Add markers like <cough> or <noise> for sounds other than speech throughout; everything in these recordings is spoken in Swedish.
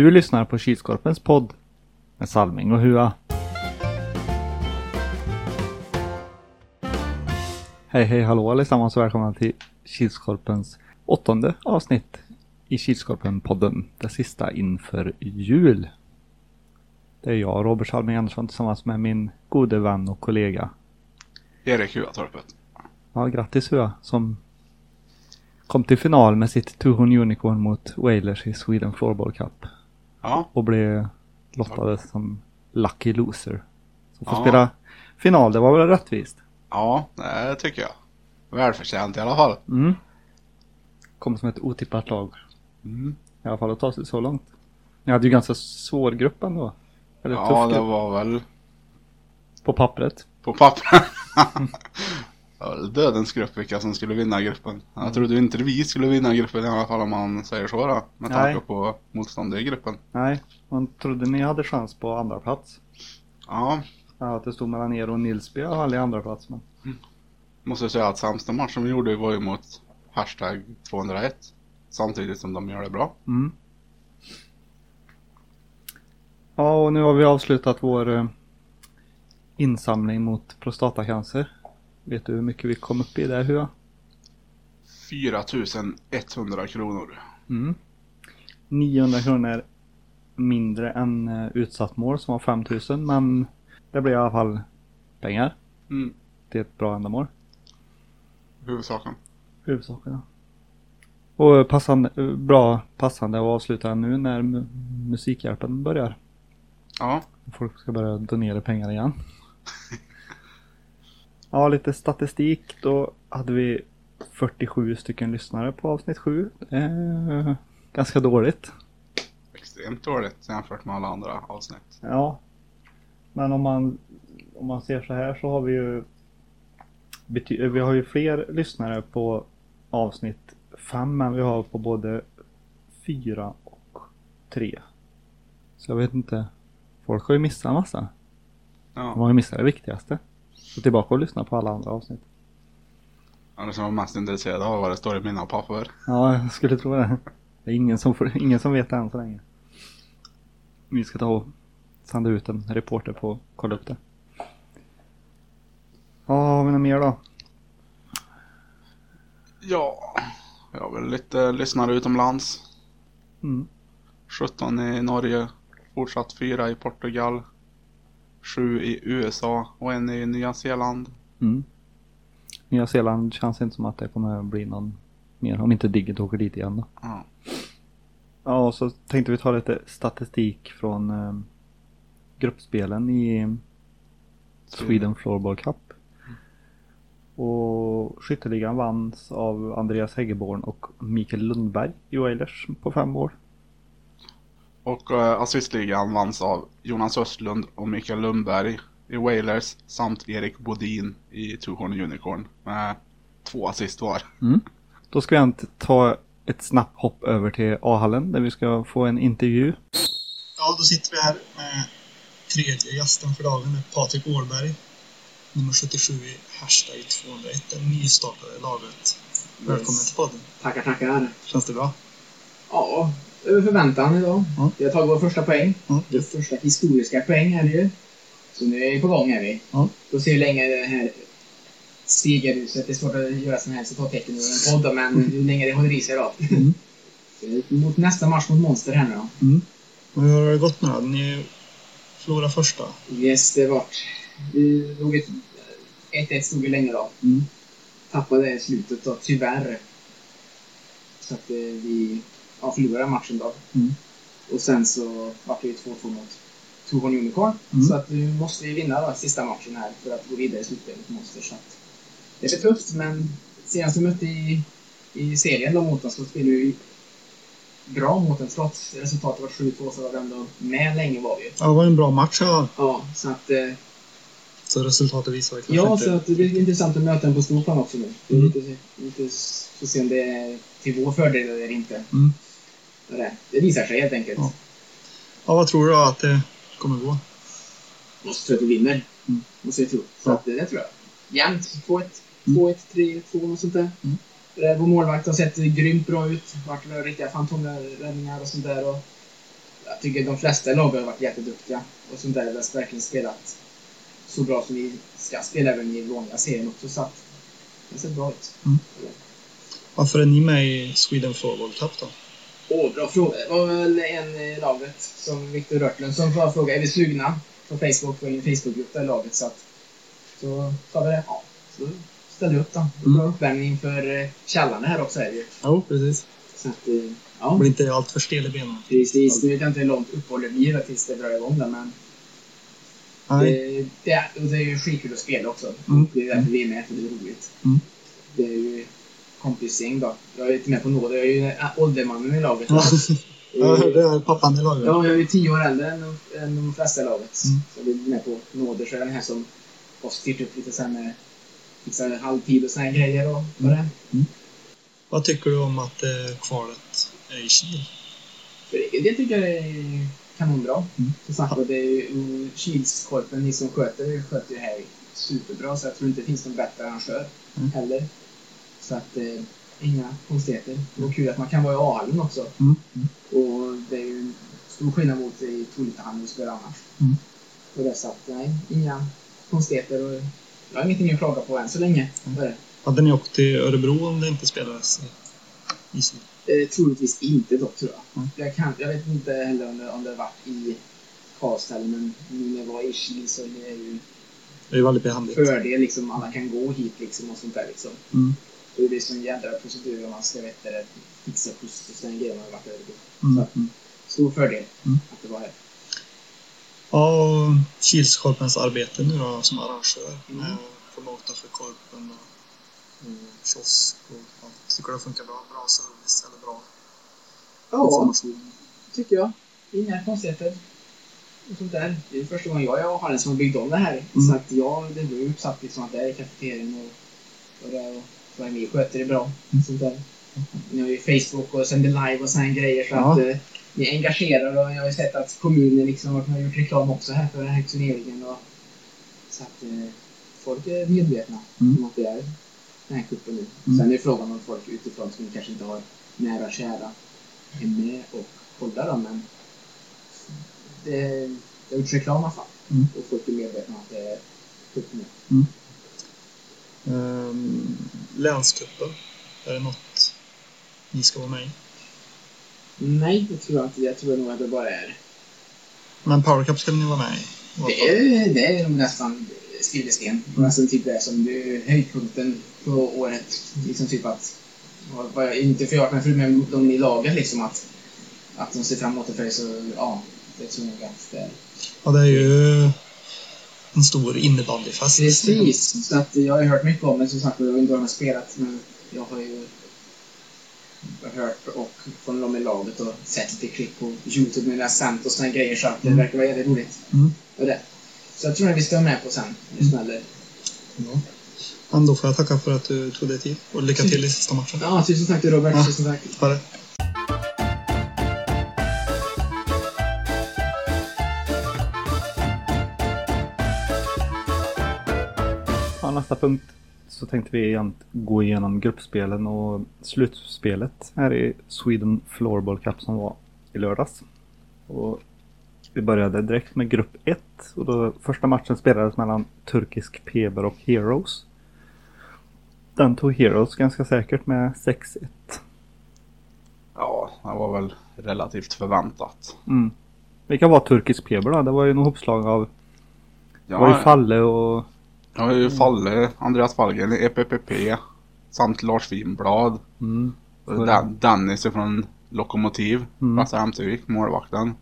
Du lyssnar på Kilskorpens podd med Salming och Hua. Hej hej hallå allesammans och välkomna till Kilskorpens åttonde avsnitt i Kilskorpen-podden. Det sista inför jul. Det är jag, Robert Salming Andersson, tillsammans med min gode vän och kollega. Erik Huatorpet. Ja, grattis Hua som kom till final med sitt Tuhon Unicorn mot Wailers i Sweden Floorball Cup. Ja, och blev lottade som lucky loser. Så får Ja. spela final, det var väl rättvist? ja, det tycker jag. Välförtjänt i alla fall. Mm. Kom som ett otippat lag. Mm. I alla fall att ta sig så långt. Ni hade ju ganska svår grupp ändå. Eller Ja, det grupp var väl på pappret. på pappret. <laughs> dödens grupp vilka som skulle vinna gruppen. Jag trodde inte vi skulle vinna gruppen i alla fall om man säger så då. Med tanke Nej. på motståndet i gruppen. Nej, man trodde ni hade chans på andra plats. Ja, Ja, att det stod mellan er och Nilsby i alla fall i andra plats. Men... måste säga att sämsta matchen vi gjorde var ju mot hashtag 201. Samtidigt som de gör det bra. Mm. Ja, och nu har vi avslutat vår eh, insamling mot prostatacancer. Vet du hur mycket vi kom upp i där Hua? 4100 kronor. Mm. 900 kronor mindre än eh, utsatt mål som var 5000 men det blev i alla fall pengar Mm. till ett bra ändamål. Huvudsaken. Huvudsaken ja. Och passande, eh, bra passande att avsluta nu när mu- Musikhjälpen börjar. Ja, Folk ska börja donera pengar igen. <laughs> ja, lite statistik. Då hade vi 47 stycken lyssnare på avsnitt 7. Eh, ganska dåligt. extremt dåligt jämfört med alla andra avsnitt. Ja. Men om man, om man ser så här så har vi ju bety- vi har ju fler lyssnare på avsnitt 5 än vi har på både 4 och 3. Så jag vet inte. Folk har ju missat en massa. De Ja. har ju missat det viktigaste. Så tillbaka och lyssna på alla andra avsnitt. Alla som var mest intresserade av vad det står i mina papper. Ja, jag skulle tro det. Det är ingen som, får, ingen som vet det än så länge. Vi ska ta och sända ut en reporter på att kolla upp det. Ja, har vi något mer då? Ja, jag har väl lite lyssnare utomlands. Mm. 17 i Norge, fortsatt 4 i Portugal, 7 i USA och en i Nya Zeeland. Mm. Nya Zeeland känns inte som att det kommer bli någon mer. Om inte Digit åker dit igen då. Ja. Ja, och så tänkte vi ta lite statistik från eh, gruppspelen i Sweden Floorball Cup. Och skytteligan vanns av Andreas Häggeborn och Mikael Lundberg i Oilers på fem år. Och uh, assistligan vanns av Jonas Östlund och Mikael Lundberg i Wailers samt Erik Bodin i Tuhorn Unicorn med två assist var. Då ska vi inte ta ett snabbt hopp över till A-hallen där vi ska få en intervju. Ja, då sitter vi här med tredje gästen för dagen, med Patrik Årberg. Nummer 77 i Hashtag 201, det nystartade laget. Välkommen till podden. Tackar, tackar. Känns det bra? Ja, över förväntan idag. Ja. Vi har tagit vår första poäng. Ja. Vår första historiska poäng är det ju. Så nu är vi på gång är vi. Ja. Får se hur länge det här segerhuset, det är svårt att göra sådana här citattecken i en podd då, men hur länge det håller i sig då. Mm. <laughs> Mot nästa match mot Monster här nu då. Och hur har det gått nu då? Ni förlorade första. Yes, det vart... Vi låg ett... 1-1 stod vi länge då. Mm. Tappade i slutet då, tyvärr. Så att eh, vi ja, förlorade matchen då. Mm. Och sen så vart det ju 2-2 mot Tuhorn Unicorn. Mm. Så att nu måste vi vinna då, sista matchen här för att gå vidare i slutspelet mot Monster. Så att det blir tufft, men senast vi mötte i, i serien då mot oss så spelade vi bra mot dem. Trots resultatet var 7-2 så var vi ändå med länge var vi ju. Ja, det var en bra match ja. Ja, så att... Eh, Så resultatet visar väl kanske Ja, inte... så att det blir intressant att möta den på storplan också nu. Mm. lite, lite, får se om det är till vår fördel eller inte. Mm. Det, där. det visar sig helt enkelt. Ja. Ja, vad tror du att det kommer gå? Måste tro att vi vinner. Mm. Måste jag tro. Så Ja. att, det, tror jag. Jämnt. 2-1, Mm. 2-1, 3-2 och sånt där. Mm. Vår målvakt har sett grymt bra ut. Vart det riktiga fantomräddningar och sånt där. Och, ja, jag tycker de flesta lag har varit jätteduktiga. Och sånt där har verkligen spelat så bra som vi ska spela även i vanliga serien också. Så att det ser bra ut. Varför är ni med i Sweden Floorball Cup då? Åh, bra fråga. Det var väl en i laget, som Viktor Rörtlund, som får fråga är vi sugna på Facebook, på en Facebookgrupp där i laget. Så att så sa vi det. Ja, så ställde vi upp då. Det var uppvärmning för eh, källaren här också är det ju. Jo, precis. Så att, eh, ja. Blir inte allt för stel i benen. Precis. Nu vet jag inte hur långt uppehåll det blir tills det drar igång där, men det, det, är- och det är ju skitkul att spela också. Mm. Det är därför vi är med, för det är roligt. Mm. Det är ju kompisgäng då. Jag är inte med på något. Jag är ju åldermannen i laget. <laughs> Ja. Det är pappan i laget. Ja, jag är ju tio år äldre än, de- än de flesta i laget. Mm. Så vi är med på nåder. Så är den här som har styrt upp lite sen med fixar halvtid och såna här grejer och vad det är. Vad tycker du om att eh, kvalet är i Kil? Egen del tycker jag det är kanonbra. Mm. Som sagt det är ju Kilskorpen, ni som sköter det, sköter det här superbra. Så jag tror inte det finns någon bättre arrangör Mm. heller. Så att, eh, inga konstigheter. Det var kul att man kan vara i A-hallen också. Mm. Mm. Och det är ju stor skillnad mot i Tolitahallen och spela annars. Mm. Och det så att, nej, inga konstigheter. Och jag har ingenting att klaga på än så länge. Mm. Det? Hade ni åkt till Örebro om det inte spelades i, Kil? Eh, troligtvis inte dock tror jag. Mm. Jag, kan, jag vet inte heller om det, om det varit i Karlstad men nu när jag var i Kil så det är ju Det är ju väldigt behändigt. fördel liksom. Alla kan gå hit liksom och sånt där liksom. Mm. Det är sån jädra procedur om man ska veta det, fixa skjuts och sådana grejer man har varit över. Mm. Så, stor fördel Mm. att det var här. Ja, och Kilskorpens arbete nu då som arrangör Mm. med promota för Korpen och, kiosk och ja, tycker det funkar bra? Bra service eller bra Ja, information? tycker jag. Inga konstigheter. Och sånt där. Det är första gången jag, jag har en som har byggt om det här. Mm. Så att jag, det blir uppsatt liksom att det är kafeterian och, och, det, och ni sköter det bra. Mm. Sånt där. Ni har ju Facebook och sänder live och här grejer så Ja. att eh, ni engagerar och jag har ju sett att kommunen liksom har gjort reklam också här för den här turneringen. Och, så att eh, folk är medvetna Mm. om att det är den här cupen nu. Mm. Sen är frågan om folk utifrån som kanske inte har nära och kära är med och kollar dem men det, det har gjorts reklam i alla fall. Mm. Och folk är medvetna om att det är cupen nu. Um, Länscupen, är det något ni ska vara med i? Nej, det tror jag inte. Jag tror nog att det bara är Men Power Cup ska ni vara med i? Det är, det är nog nästan skrivet i sten. Nästan typ det som är höjdpunkten på året. Liksom typ att, jag, inte för jag men de i laget liksom att, att de ser fram emot det för det så, ja, det tror jag nog att det är. Ja, det är ju en stor innebandyfest. Precis, så att jag har ju hört mycket om det som sagt, och jag har inte varit med och spelat, men jag har ju hört och från dem i laget och sett lite klipp på Youtube när jag har sänt och såna grejer så att det Mm. verkar vara jävligt roligt. Mm. Och det. Så jag tror att vi ska vara med på sen, det smäller. Ja. Men då får jag tacka för att du tog dig tid och lycka till i sista matchen. Ja, tusen tack till Robert. Ja. Tusen tack. Ha det. Nästa punkt så tänkte vi gå igenom gruppspelen och slutspelet här i Sweden Floorball Cup som var i lördags. Och vi började direkt med grupp 1 och då första matchen spelades mellan turkisk Peber och Heroes. Den tog Heroes ganska säkert med 6-1. Ja, det var väl relativt förväntat. Mm. Vilka var turkisk Peber då? Det var ju något hopslag av det var ju Ja, Falle och jag har ju Falle, Andreas Fallgren i EPPP samt Lars Winblad. mm, Och Dan- Dennis från Lokomotiv, Mm. Lasse Ämtervik, målvakten.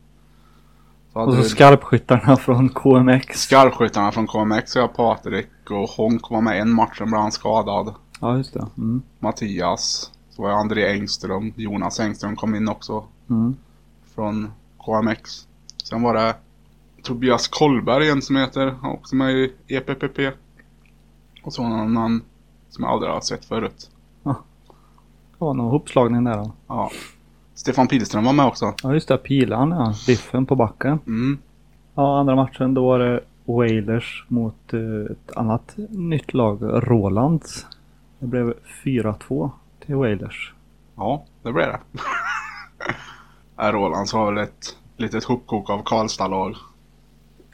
Så och så vi skarpskyttarna från KMX. skarpskyttarna från KMX, jag Patrik och Honk var med en match, sen blev han skadad. Ja, just det. Mm. Mattias, så var det André Engström, Jonas Engström kom in också Mm. från KMX. Sen var det Tobias Kollberg, en som heter, han också med i EPPP. Och så någon annan som jag aldrig har sett förut. Det var någon hopslagning där då. Ja. Stefan Pilström var med också. Ja just det, Pilan ja. Biffen på backen. Mm. Ja, andra matchen då var det Wailers mot eh, ett annat nytt lag, Rolands. Det blev 4-2 till Wailers. Ja, det blev det. <laughs> Äh, Roland så var väl ett litet hopkok av Karlstad-lag.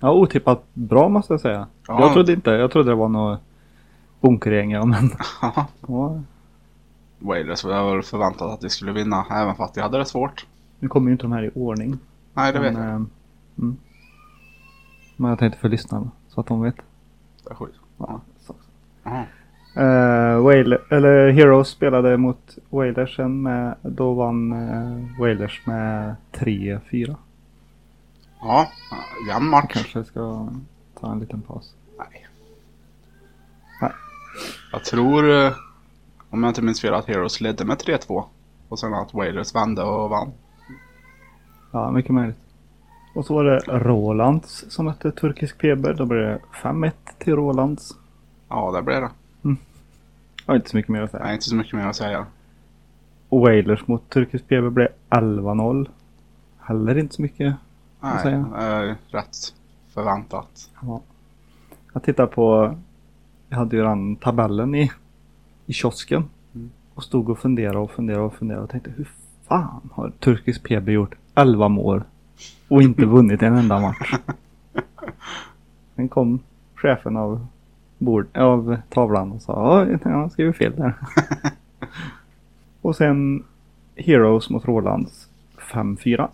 Ja, otippat bra måste jag säga. Ja. Jag trodde inte, jag trodde det var något bunkergäng ja, men <laughs> ja, Wailers var väl förväntat att de skulle vinna även fast de hade det svårt. nu kommer ju inte de här i ordning. Nej, det vet men, jag. eh, mm. Men jag tänkte för lyssnarna så att de vet. Det är skit. Ja. Jaha. Uh, Whale, eller Heroes spelade mot Wailers sen med, då vann uh, Wailers med 3-4. Ja, jämn Jag match. kanske ska ta en liten paus. Nej. Nej. Jag tror, eh, om jag inte minns fel, att Heroes ledde med 3-2. Och sen att Wailers vände och vann. Ja, mycket möjligt. Och så var det Rolands som hette Turkisk Feber. Då blev det 5-1 till Rolands. Ja, det blev det. Jag har inte så mycket mer att säga. Nej, inte så mycket mer att säga. Och Wailers mot Turkisk Feber blev 11-0. Heller inte så mycket. Nej, eh, rätt förväntat. Ja. Jag tittar på, jag hade ju den tabellen i, i kiosken. Mm. Och stod och funderade och funderade och funderade och tänkte hur fan har Turkisk PB gjort 11 mål och inte <laughs> vunnit en enda match? Sen kom chefen av, bord, av tavlan och sa ja, jag skrivit fel där. <laughs> och sen Heroes mot Rolands 5-4.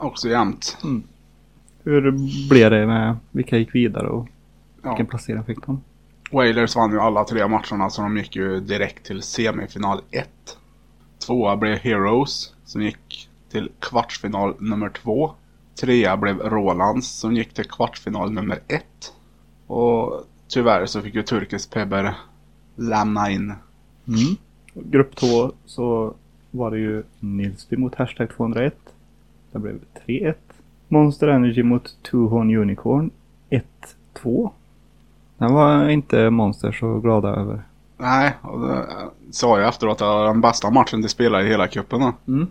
Också jämnt. Hur blev det med vilka gick vidare och Ja. vilken placering fick de? Wailers vann ju alla tre matcherna så de gick ju direkt till semifinal 1. Tvåa blev Heroes som gick till kvartsfinal nummer 2. Trea blev Rolands som gick till kvartsfinal nummer 1. Och tyvärr så fick ju Turkisk Pebber lämna in. Mm. Grupp 2 så var det ju Nilsby mot Hashtag 201. Det blev 3-1. Monster Energy mot Two Horn Unicorn 1-2. Den var inte Monster så glada över. Nej, och det sa jag efteråt att det var den bästa matchen de spelade i hela cupen då. Mm.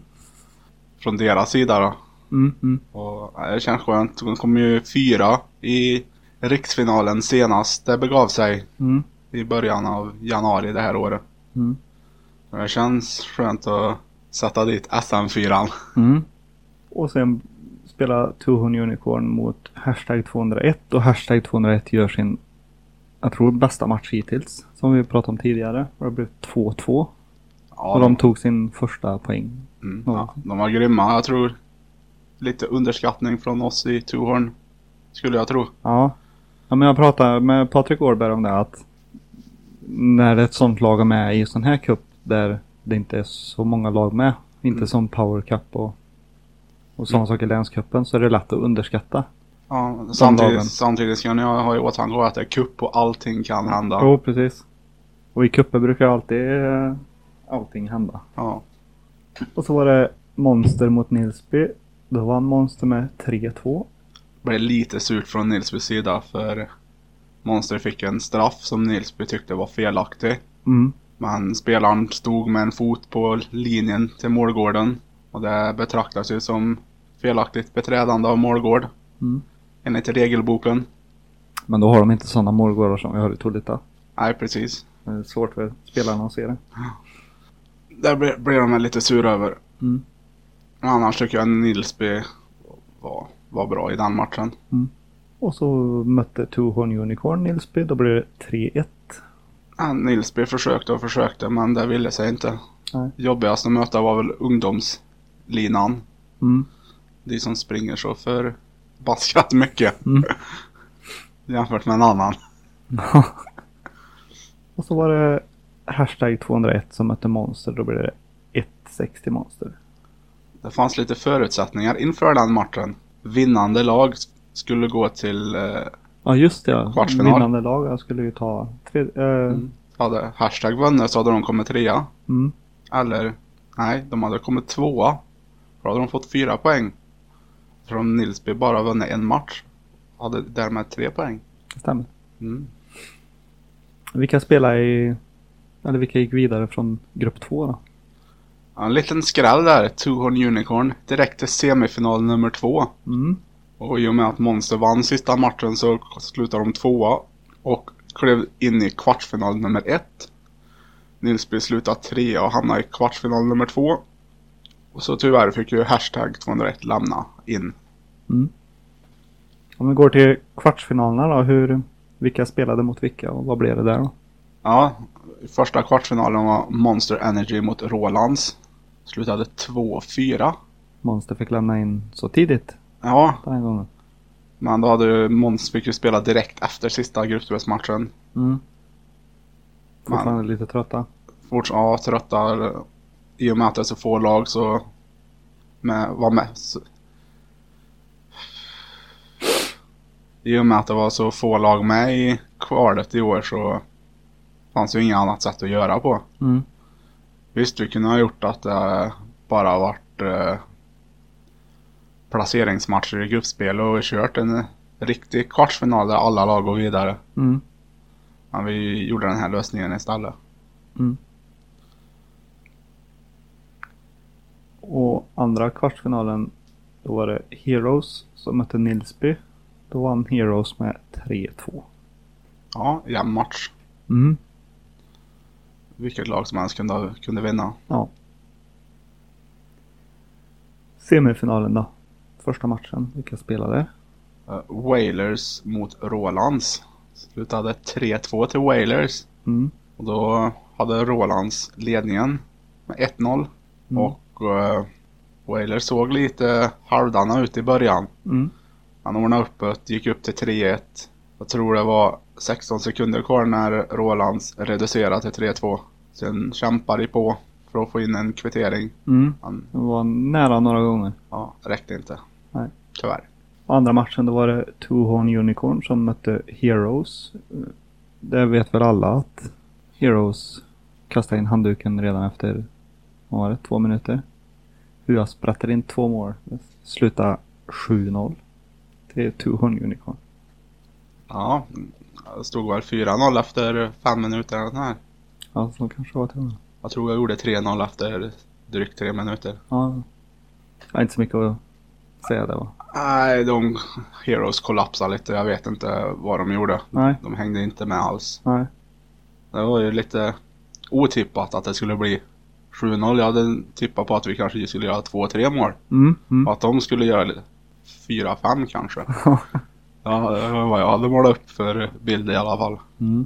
Från deras sida då. Mm, mm. Och ja, det känns skönt. De kom ju fyra i riksfinalen senast det begav sig Mm. i början av januari det här året. Mm. Det känns skönt att sätta dit SM4. Mm. Och sen spela Two Horn Unicorn mot Hashtag 201 och Hashtag 201 gör sin, jag tror bästa match hittills. Som vi pratade om tidigare. Och det blev 2-2. Ja, Och de tog sin första poäng. mm, ja. de var grymma. Jag tror lite underskattning från oss i Tuhorn. Skulle jag tro. Ja. ja men jag pratade med Patrik Årberg om det att när ett sånt lag är med i sån här cup där det inte är så många lag med. Inte Mm. som Power Cup och, och sådana saker i länscupen så är det lätt att underskatta. Ja, samtidigt, samtidigt ska ni ha ha i åtanke att det är cup och allting kan hända. Jo, precis. Och i cuper brukar alltid eh, allting hända. Ja. Och så var det Monster mot Nilsby. Då vann Monster med 3-2. Det blev lite surt från Nilsbys sida för Monster fick en straff som Nilsby tyckte var felaktig. Mm. Men spelaren stod med en fot på linjen till målgården. Och det betraktas ju som felaktigt beträdande av målgård. Mm. Enligt regelboken. Men då har de inte sådana målgårdar som vi har i Tolita. Nej, precis. Det är svårt för spelarna att se det. Där blev de lite sura över. Mm. Men annars tycker jag Nilsby var, var bra i den matchen. Och så mötte Two Horn Unicorn Nilsby. Då blev det 3-1. Ja, Nilsby försökte och försökte men det ville sig inte. Nej. Jobbigast att möta var väl ungdomslinan. Mm. De som springer så förbaskat mycket. Mm. <laughs> Jämfört med en annan. <laughs> och så var det Hashtag 201 som mötte Monster. Då blev det 1-6 till Monster. Det fanns lite förutsättningar inför den matchen. Vinnande lag skulle gå till, eh, Ja just det. ja. Kvartsfinal. Vinnande lag. Jag skulle ju ta tre, eh, hade hashtag vunnit så hade de kommit trea. mm. Eller, nej, de hade kommit tvåa. Då hade de fått fyra poäng. Om Nilsby bara vunnit en match. Hade därmed tre poäng. Det stämmer. Mm. Vilka spelade i... Eller vilka gick vidare från grupp 2 då? Ja, En liten skräll där. Two Horn Unicorn direkt till semifinal nummer två. Mm. Och i och med att Monster vann sista matchen så slutade de tvåa. Och klev in i kvartsfinal nummer ett. Nilsby slutade trea och hamnade i kvartsfinal nummer två. Och så tyvärr fick ju hashtag 201 lämna in. Om vi går till kvartsfinalerna då. Hur, vilka spelade mot vilka och vad blev det där då? Ja, första kvartsfinalen var Monster Energy mot Rolands. Slutade 2-4. Monster fick lämna in så tidigt Ja, den gången. men då hade ju Måns fick ju spela direkt efter sista gruppspelsmatchen. Mm. Fortfarande lite trötta. Fort, ja, trötta. I och med att det är så få lag så med, var med. Så, I och med att det var så få lag med i kvalet i år så fanns ju inget annat sätt att göra på. Mm. Visst, vi kunde ha gjort att det bara varit eh, placeringsmatcher i gruppspel och kört en riktig kvartsfinal där alla lag går vidare. Mm. Men vi gjorde den här lösningen istället. Och andra kvartsfinalen då var det Heroes som mötte Nilsby. Då vann Heroes med 3-2. Ja, jämn match. Mm. Vilket lag som helst kunde, kunde vinna. Ja. Semifinalen då. Första matchen. Vilka spelade? Uh, Whalers mot Rolands. Slutade 3-2 till Whalers. Mm. Och då hade Rolands ledningen med 1-0. Mm. Och uh, Whalers såg lite halvdana ut i början. Mm. Han ordnade upp det, gick upp till 3-1. Jag tror det var 16 sekunder kvar när Rolands reducerade till 3-2. Sen kämpade de på för att få in en kvittering. Mm. Han, Det var nära några gånger. ja, räckte inte. Nej. Tyvärr. Och andra matchen då var det Two Horn Unicorn som mötte Heroes. Det vet väl alla att Heroes kastade in handduken redan efter, vad var det, två minuter. Hua sprättade in två mål. Det slutade 7-0 till Two Horn Unicorn. Ja, det stod väl 4-0 efter fem minuter. eller sånt här. Ja, så kanske det var till. Jag tror jag gjorde 3-0 efter drygt tre minuter. Ja. Jag har inte så mycket att säga där va? Nej, de Heroes kollapsade lite. Jag vet inte vad de gjorde. Nej, De hängde inte med alls. nej. Det var ju lite otippat att det skulle bli 7-0. Jag hade tippat på att vi kanske skulle göra 2-3 mål. Mm, mm. Att de skulle göra lite 4-5 kanske. <laughs> Ja, det var vad jag hade målat upp för bild i alla fall. Mm.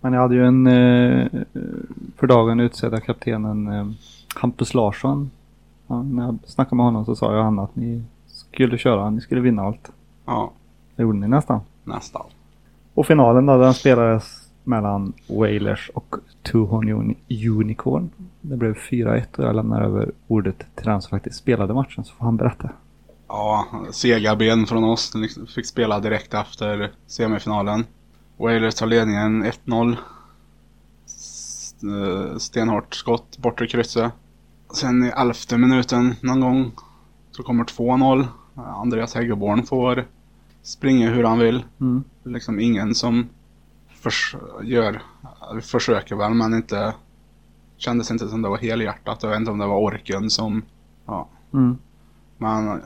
Men jag hade ju en eh, för dagen utsedda kaptenen eh, Hampus Larsson. Ja, när jag snackade med honom så sa ju han att ni skulle köra, ni skulle vinna allt. Ja, Det gjorde ni nästan. nästan. Och finalen då, den spelades mellan Wailers och Uni- Unicorn. Det blev 4-1 och jag lämnar över ordet till den som faktiskt spelade matchen så får han berätta. Ja, sega ben från oss. Liksom Fick spela direkt efter semifinalen. Wailers tar ledningen 1-0. S- eh, Stenhårt skott, bortre krysset. Sen i elfte minuten någon gång så kommer 2-0. Andreas Häggeborn får springa hur han vill. Mm. Liksom ingen som förs gör, försöker väl men inte kändes inte som det var helhjärtat. Jag vet inte om det var orken som, ja. Mm. Men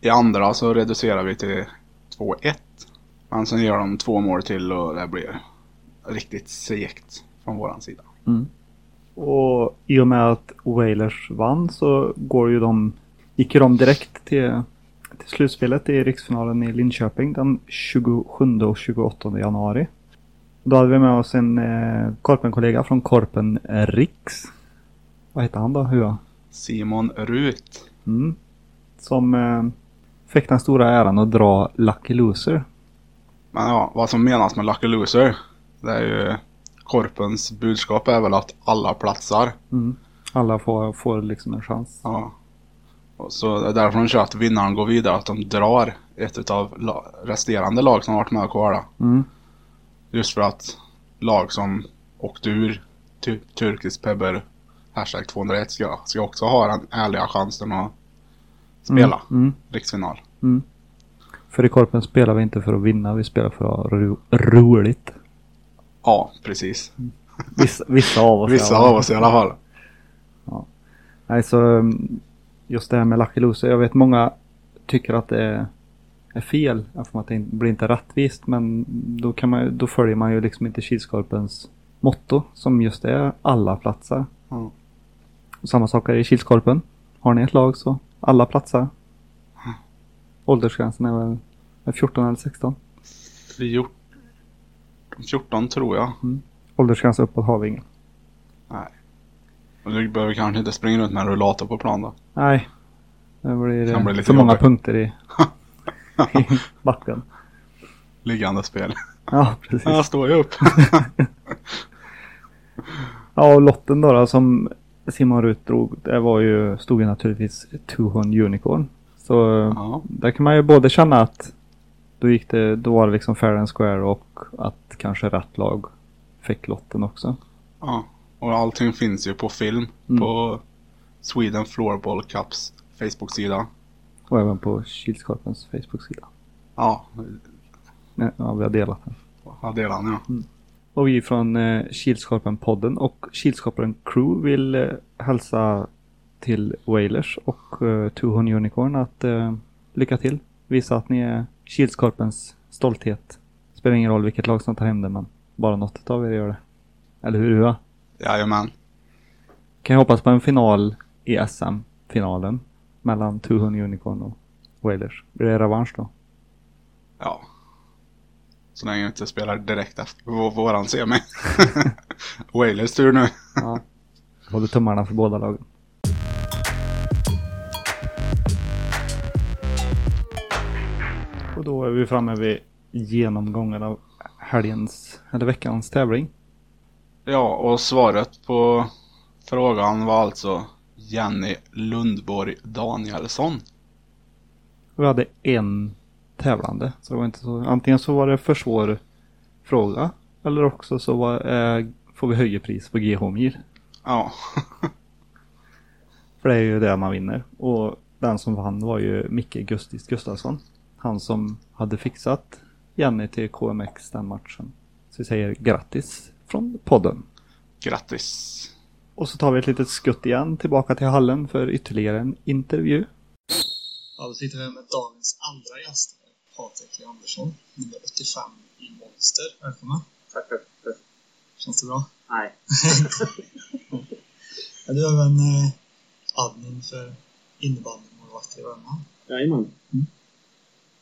i andra så reducerar vi till 2-1. Men sen gör de två mål till och det blir riktigt segt från våran sida. Mm. Och i och med att Wailers vann så går ju de, gick de direkt till, till slutspelet i riksfinalen i Linköping den 27 och 28 januari. Då hade vi med oss en eh, Korpen-kollega från Korpen Riks. Vad heter han då? Hua? Simon Rut. Mm. Som eh, fick den stora äran att dra Lucky Loser. Men ja, vad som menas med Lucky Loser. Det är ju Korpens budskap är väl att alla platsar. Mm. Alla får, får liksom en chans. Ja. Och så det är därför de kör att vinnaren går vidare. Att de drar ett av la- resterande lag som har varit med och kvala. Mm. Just för att lag som åkte ur typ Turkisk Pebber Hashtag 201 ska, ska också ha den ärliga chansen att spela Mm. riksfinal. Mm. För i Korpen spelar vi inte för att vinna, vi spelar för att ha ro roligt. Ja, precis. Vissa, vissa av oss. <laughs> Vissa ja. av oss i alla fall. Nej, så um, just det här med Lucky Loser. Jag vet många tycker att det är, är fel. Eftersom att det blir inte rättvist. Men då, kan man, då följer man ju liksom inte Kilskorpens motto. Som just är alla platser. Och samma sak är det i Kilskorpen. Har ni ett lag så alla platsar. Åldersgränsen är väl är 14 eller 16. 14, 14 tror jag. Åldersgräns uppåt har vi ingen. Nej. Och du behöver kanske inte springa runt med en rullator på plan då. Nej. Det blir, Kan eh, bli lite för många jobbigt. punkter i, <laughs> i backen. Liggande spel. Ja, precis. Jag står ju upp. <laughs> Ja, och lotten då, då som Simon Rut drog, det var ju, stod ju naturligtvis Tuhon Unicorn. Så Ja. där kan man ju både känna att då gick det, då var det liksom fair and square och att kanske rätt lag fick lotten också. ja. Och allting finns ju på film. Mm. På Sweden Floorball Cups Facebook-sida. Och även på Kilskorpens Facebook-sida. Ja, Ja, vi har delat den. jag delar den ja. Och vi från eh, Kilskorpen-podden och Kilskorpen Crew vill eh, hälsa till Wailers och eh, Tuhon Unicorn att eh, lycka till. Visa att ni är Kilskorpens stolthet. Spelar ingen roll vilket lag som tar hem det men bara något av er gör det. Eller hur Hua? Jajamän. Kan jag hoppas på en final i SM-finalen mellan Tuhon Unicorn och Wailers. Blir det revansch då? Ja. Så länge vi inte spelar direkt efter vår, våran semi. <laughs> Wailers tur nu. Ja. Håller tummarna för båda lagen. Och då är vi framme vid genomgången av helgens, eller veckans tävling. Ja, och svaret på frågan var alltså Jenny Lundborg Danielsson. Vi hade en tävlande. Så det var inte så, antingen så var det för svår fråga. Eller också så var, eh, får vi höjerpris på GH-mil. Ja, <laughs> För det är ju det man vinner. Och den som vann var ju Micke Gustis Gustafsson. Han som hade fixat Jenny till KMX den matchen. Så vi säger grattis från podden. grattis. Och så tar vi ett litet skutt igen tillbaka till hallen för ytterligare en intervju. Ja, då sitter vi med dagens andra gäst, Patrik Andersson, nummer 85 i Monster. Välkommen! Tack, tack, tack. Känns det bra? Nej. <laughs> Ja, du är även eh, admin för innebandymålvakter i Värmland. Jajamän.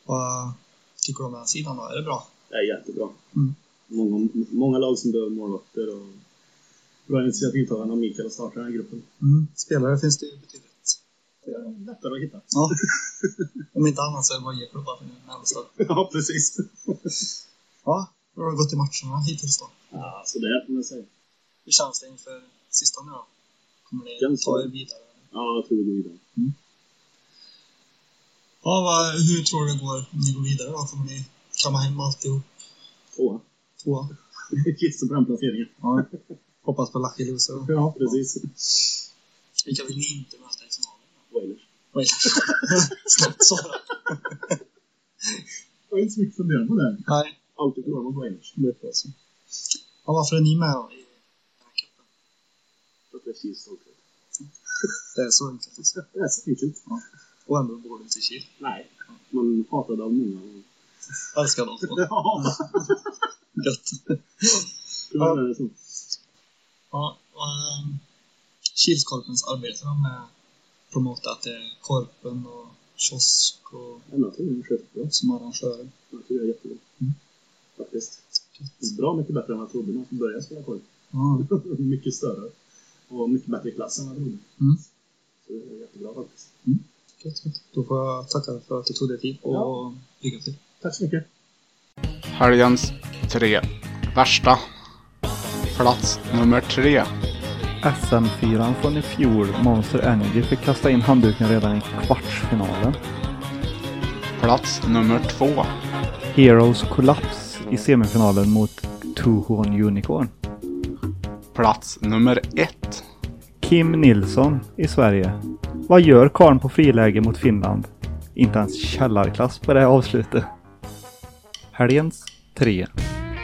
Vad tycker du om den sidan då? Är det bra? Det är jättebra. Mm. Många, många lag som behöver målvakter och bra initiativtagande av Mikael att starta den här gruppen. Mm. Spelare finns det ju betydligt. Det är lättare att hitta. Ja. <laughs> Om inte annat så är det bara G-klubbar för den närmsta. ja, precis. <laughs> Ja, hur har det gått i matcherna hittills då? Ja, så det får man säga. Hur känns det inför sista nu då? Kommer ni Känns ta er vidare? Ja, jag tror vi går vidare. Ja, vad, hur tror du det går om ni går vidare då? Kommer ni kamma hem alltihop? Tvåa. Tvåa? <laughs> Kvitto på den placeringen. Ja. Hoppas på Lucky Loser. Ja, precis. Vilka vill ni inte möta i finalen? Wailers. Oj. <laughs> Snabbt svarat. Jag har inte så mycket funderat på det. Nej, Alltid förlorar mot Wailers. det är så. Ja, varför är ni med då i den här cupen? För att det är Kils stolthet. Det är så enkelt. Det är så enkelt. Ja. Och ändå går du till Kil. Nej. Man hatade av många. Älskar dem. <laughs> Ja, Gött. så. Ja, och, ehm, Kilskorpens arbete då med att promota att det är Korpen och kiosk och Men jag tror de sköter bra. som arrangörer. Jag tror det är jättebra. Mm. Faktiskt. Bra mycket bättre än vad jag trodde när jag började spela korv. Ja, <laughs> mycket större. Och mycket bättre klass än vad jag trodde. Mm. Så det är jättebra faktiskt. gött, gött. Då får jag tacka för att du tog dig tid och Ja. lycka till. Tack så mycket. Helgens tre värsta. Plats nummer tre. SM4 från i fjol, Monster Energy, fick kasta in handduken redan i kvartsfinalen. Plats nummer två. Heroes kollaps i semifinalen mot Tuhon Unicorn. Plats nummer ett. Kim Nilsson i Sverige. Vad gör karln på friläge mot Finland? Inte ens källarklass på det här avslutet. Helgens tre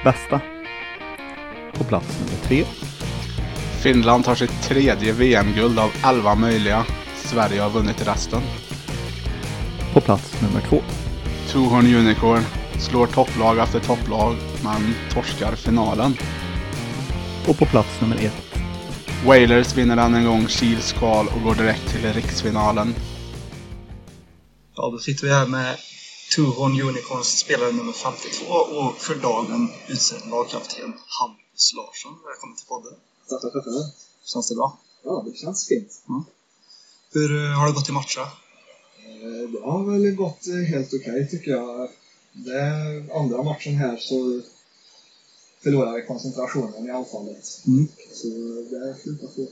bästa. På plats nummer tre. Finland tar sitt tredje VM-guld av 11 möjliga. Sverige har vunnit resten. På plats nummer två. Tuhorn Unicorn slår topplag efter topplag men torskar finalen. Och på plats nummer ett. Wailers vinner än en gång Kils kval och går direkt till riksfinalen. Ja, då sitter vi här med Tuhorn Unicorns spelare nummer 52 och för dagen utsedd lagkapten Hampus Larsson. Välkommen till podden. Tackar, tackar. Känns det bra? Ja, det känns fint. Hur eh, har det gått i matchen? Eh, Det har väl gått eh, helt okej tycker jag. Det är andra matchen här så förlorade vi koncentrationen i anfallet. Mm. Så det slutar 2-2.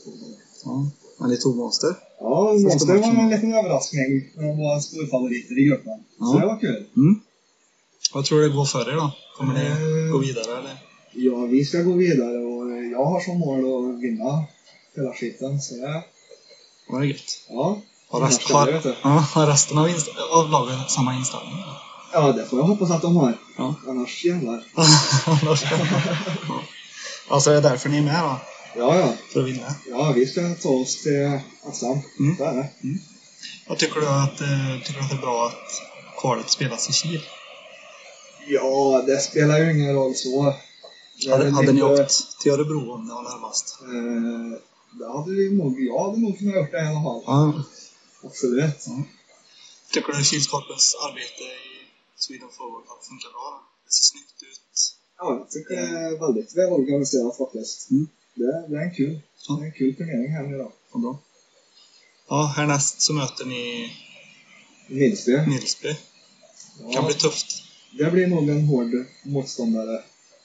Ja. Men ni tog monster? Ja, Första Monster var en liten överraskning. De var storfavoriter i gruppen. Ja. Så det var kul. Mm. Vad tror du det går för er då? Kommer ni gå vidare eller? Ja, vi ska gå vidare och jag har som mål att vinna hela skiten. Så det, Var det gött? ja. Har, rest, har, ja, har resten av, av laget samma inställning? Ja, det får jag hoppas att de har. Ja. Annars jävlar. <laughs> Annars- ja. Alltså är det därför ni är med då? Ja, ja. För att vinna? Ja, vi ska ta oss till SM. Mm. Det är det. Vad tycker du att, eh, tycker du att det är bra att kvalet spelas i Kil? Ja, det spelar ju ingen roll så. Det Hade, hade ni åkt till Örebro om det var närmast? Eh, det hade vi nog, jag hade nog kunnat gjort det i alla fall. Ja. Absolut. Tycker du Kilskorpens arbete i Sweden Forward har funkat bra? Det ser snyggt ut. Ja, jag tycker det är väldigt välorganiserat faktiskt. Mm. Det, det är en kul, Ja. det är en kul turnering här idag. Vad bra. Ja, härnäst så möter ni Nilsby. Nilsby. Kan Ja, bli tufft. det blir nog en hård motståndare.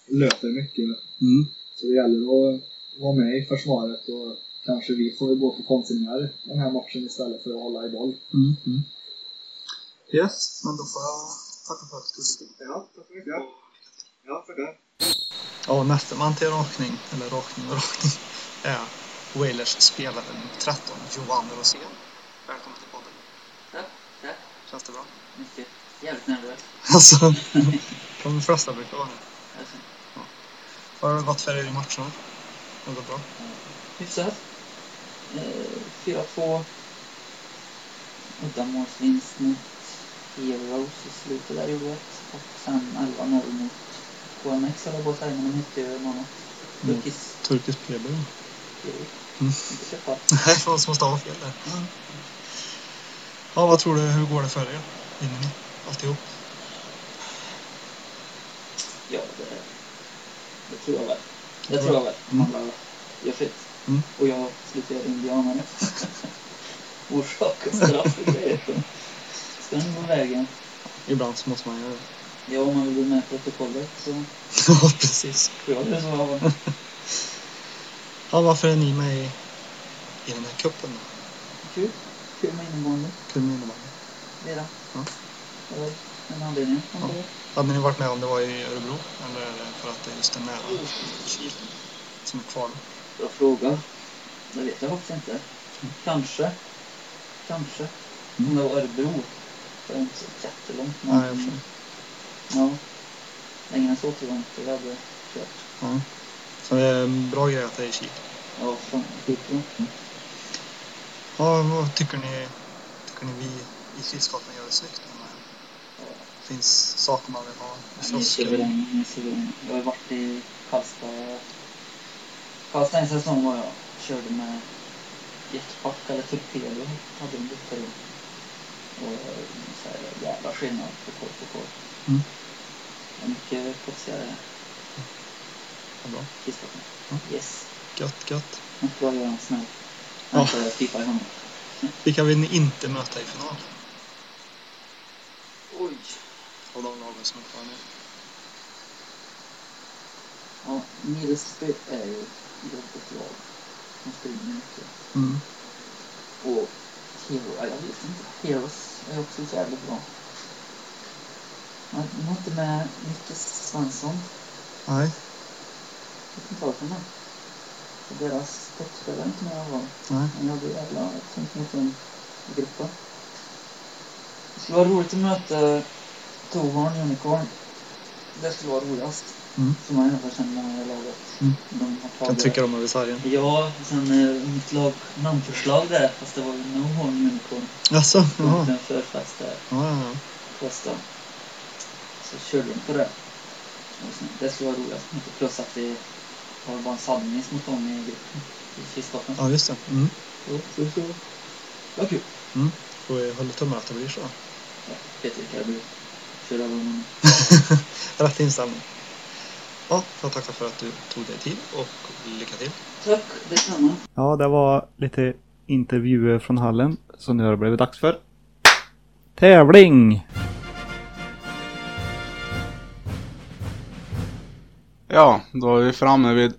Löper mycket. Mm. Så det gäller att vara med i försvaret och kanske vi får gå på kontringar den här matchen istället för att hålla i boll. Mm. Mm. Yes, men då får jag tacka för att du dig Ja, tack så mycket. Ja, tackar. Ja, nästa man till rakning, eller rakning och rakning, är Wailers spelare nummer 13, Johan Rosén. Välkommen till podden. Tack, tack. Känns det bra? Mycket. Jävligt nervös. Alltså, <laughs> de flesta brukar vara det. Vad har det gått för er i matcherna? Har det gått bra? hyfsat. Eh, 4-2. Uddamålsvinst mot Heroes i slutet där gjorde ett. Och sen 11-0 mot KMX eller på att säga, men de hette ju något annat. Mm. Turkisk Turkisk PB. Mm. Köpa. <laughs> Nej, det var som att stava fel där. Ja, vad tror du, hur går det för er? Vinner ni alltihop? Ja, det, det tror jag väl. Det tror jag väl. Mm. Alla gör sitt. Mm. Och jag slutar göra indianare. <laughs> Orsak och straff och grejer. Ska nog gå vägen. Ibland så måste man göra det. Ja, om man vill gå med i protokollet så <laughs> Ja, precis. får jag det så. Ja. Ja, varför är ni med i, i den här cupen då? Kul. Kul med innebandy. Kul med innebandy. Det är det. Ja. Det var en anledning. Ja. Hade ni varit med om det var i Örebro? Eller är det för att det just är nära Kil som är kvar? Bra fråga. Det vet jag faktiskt inte. Kanske. Kanske. Om det var Örebro. Det är inte så jättelångt. Men, Nej, jag ja. Längre än så tror jag inte vi hade kört. Ja. Så det är en bra grej att det är i Kil. Ja, fan. Skitbra. Ja, vad tycker ni, tycker ni vi i Kilskorpen gör det snyggt? Finns saker man vill ha. Ni är suverän. Jag har varit i Karlstad. Karlstad en säsong var jag. Körde med jetpack eller torpedo. Hade en period. Och så här, jävla skillnad på kort på kort. Mm. Det är mycket proffsigare Vad bra. Kilskorpen. Ja. Yes. Gött, gött. Måste bara göra en snäll. Ja. Inte ja. pipa i honom. Vilka vill ni inte möta i final? Oj. Av de lagen som är kvar nu. Ja, Nilsby är ju jobbigt lag. De springer mycket. Mm. Och Hero, ja, jag vet inte. Heroes är också jävligt bra. Men de har inte med Micke Svensson. Nej. Jag vet inte varför men. Så deras toppspelare är inte med fall. Nej. Men jag hade jävla tungt mot den i gruppen. Det skulle vara roligt att möta Tohorn Unicorn. Det skulle vara roligast. Mm. Som man i alla fall känner många i laget. Mm. De har Kan trycka dem över sargen. Ja, sen eh, mitt lag namnförslag där, fast det var ju No Horn Unicorn. Jaså? Jaha. Inte en förfest där, Ja, ja, ja. första. Så körde de på det. Det skulle vara roligast. Inte Plus att vi har bara en sadmis mot dem i gruppen. i Kilskorpen. Ja, just det. Mm. Jo, så, så. Vad kul. Får vi hålla tummarna att det blir så. Ja, Peter kan du över honom. <laughs> Rätt inställning. Ja, jag tackar för att du tog dig tid och lycka till. Tack detsamma. Ja, det var lite intervjuer från hallen. Så nu har det blivit dags för tävling! Ja, då är vi framme vid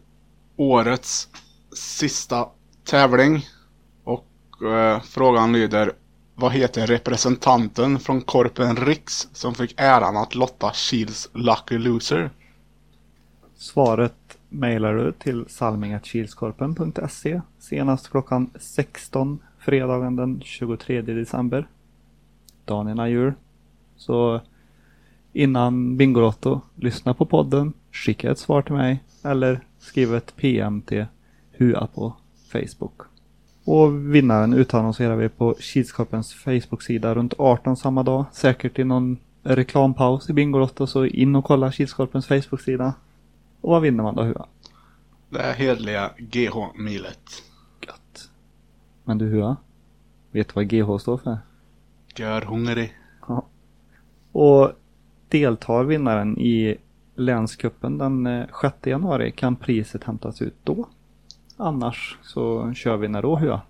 årets sista tävling. Och eh, frågan lyder vad heter representanten från Korpen Riks som fick äran att lotta Kils Lucky Loser? Svaret mejlar du till salmingatkilskorpen.se senast klockan 16 fredagen den 23 december. Dagen innan jul. Så innan Bingolotto, lyssna på podden, skicka ett svar till mig eller skriv ett PM till HUA på Facebook. Och vinnaren utannonserar vi på Kilskorpens Facebook-sida runt 18 samma dag. Säkert i någon reklampaus i Bingolotto så in och kolla Kilskorpens Facebook-sida. Och vad vinner man då Hua? Det är hedliga GH-milet. Gött. Men du Hua? Vet du vad GH står för? Gör hungrig. Ja. Och deltar vinnaren i länskuppen den eh, 6 januari kan priset hämtas ut då. Annars så kör vi när då Hua?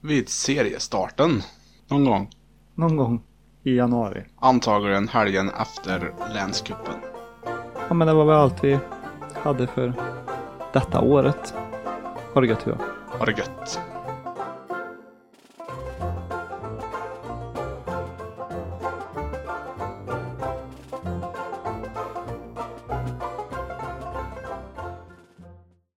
Vid seriestarten. Någon gång. Någon gång i januari. Antagligen helgen efter länskuppen. Ja men det var väl allt vi hade för detta året. Ha det gött Hua. Ha det gött.